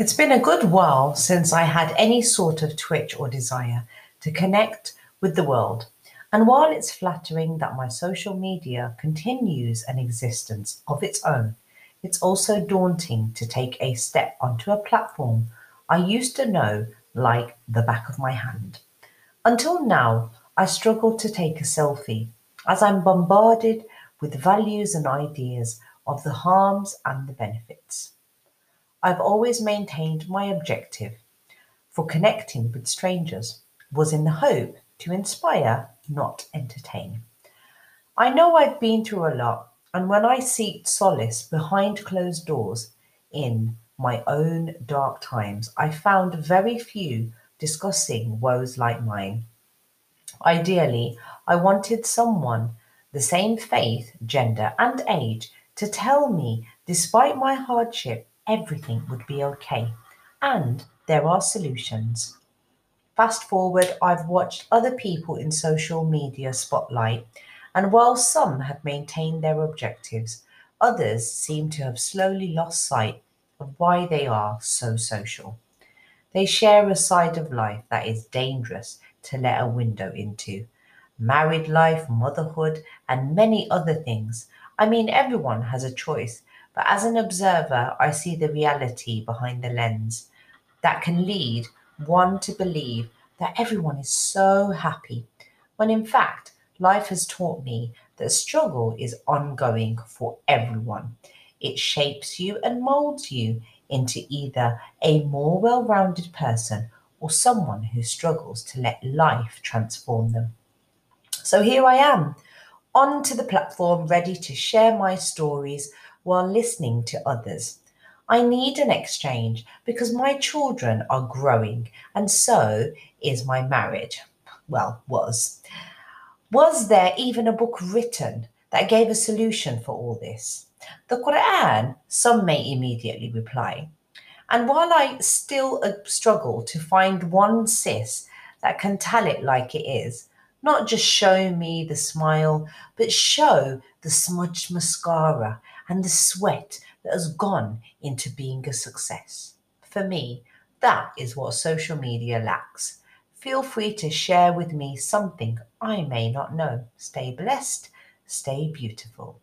It's been a good while since I had any sort of twitch or desire to connect with the world. And while it's flattering that my social media continues an existence of its own, it's also daunting to take a step onto a platform I used to know like the back of my hand. Until now, I struggle to take a selfie as I'm bombarded with values and ideas of the harms and the benefits. I've always maintained my objective for connecting with strangers was in the hope to inspire, not entertain. I know I've been through a lot, and when I seek solace behind closed doors in my own dark times, I found very few discussing woes like mine. Ideally, I wanted someone the same faith, gender, and age to tell me, despite my hardship, everything would be okay. And there are solutions. Fast forward, I've watched other people in social media spotlight, and while some have maintained their objectives, others seem to have slowly lost sight of why they are so social. They share a side of life that is dangerous to let a window into. Married life, motherhood, and many other things. I mean, everyone has a choice, but as an observer, I see the reality behind the lens that can lead one to believe that everyone is so happy, when in fact, life has taught me that struggle is ongoing for everyone. It shapes you and molds you into either a more well rounded person or someone who struggles to let life transform them. So here I am, onto the platform, ready to share my stories while listening to others. I need an exchange because my children are growing, and so is my marriage. Well, was. Was there even a book written that gave a solution for all this? The Quran, some may immediately reply. And while I still uh, struggle to find one sis that can tell it like it is, not just show me the smile, but show the smudged mascara and the sweat that has gone into being a success. For me, that is what social media lacks. Feel free to share with me something I may not know. Stay blessed, stay beautiful.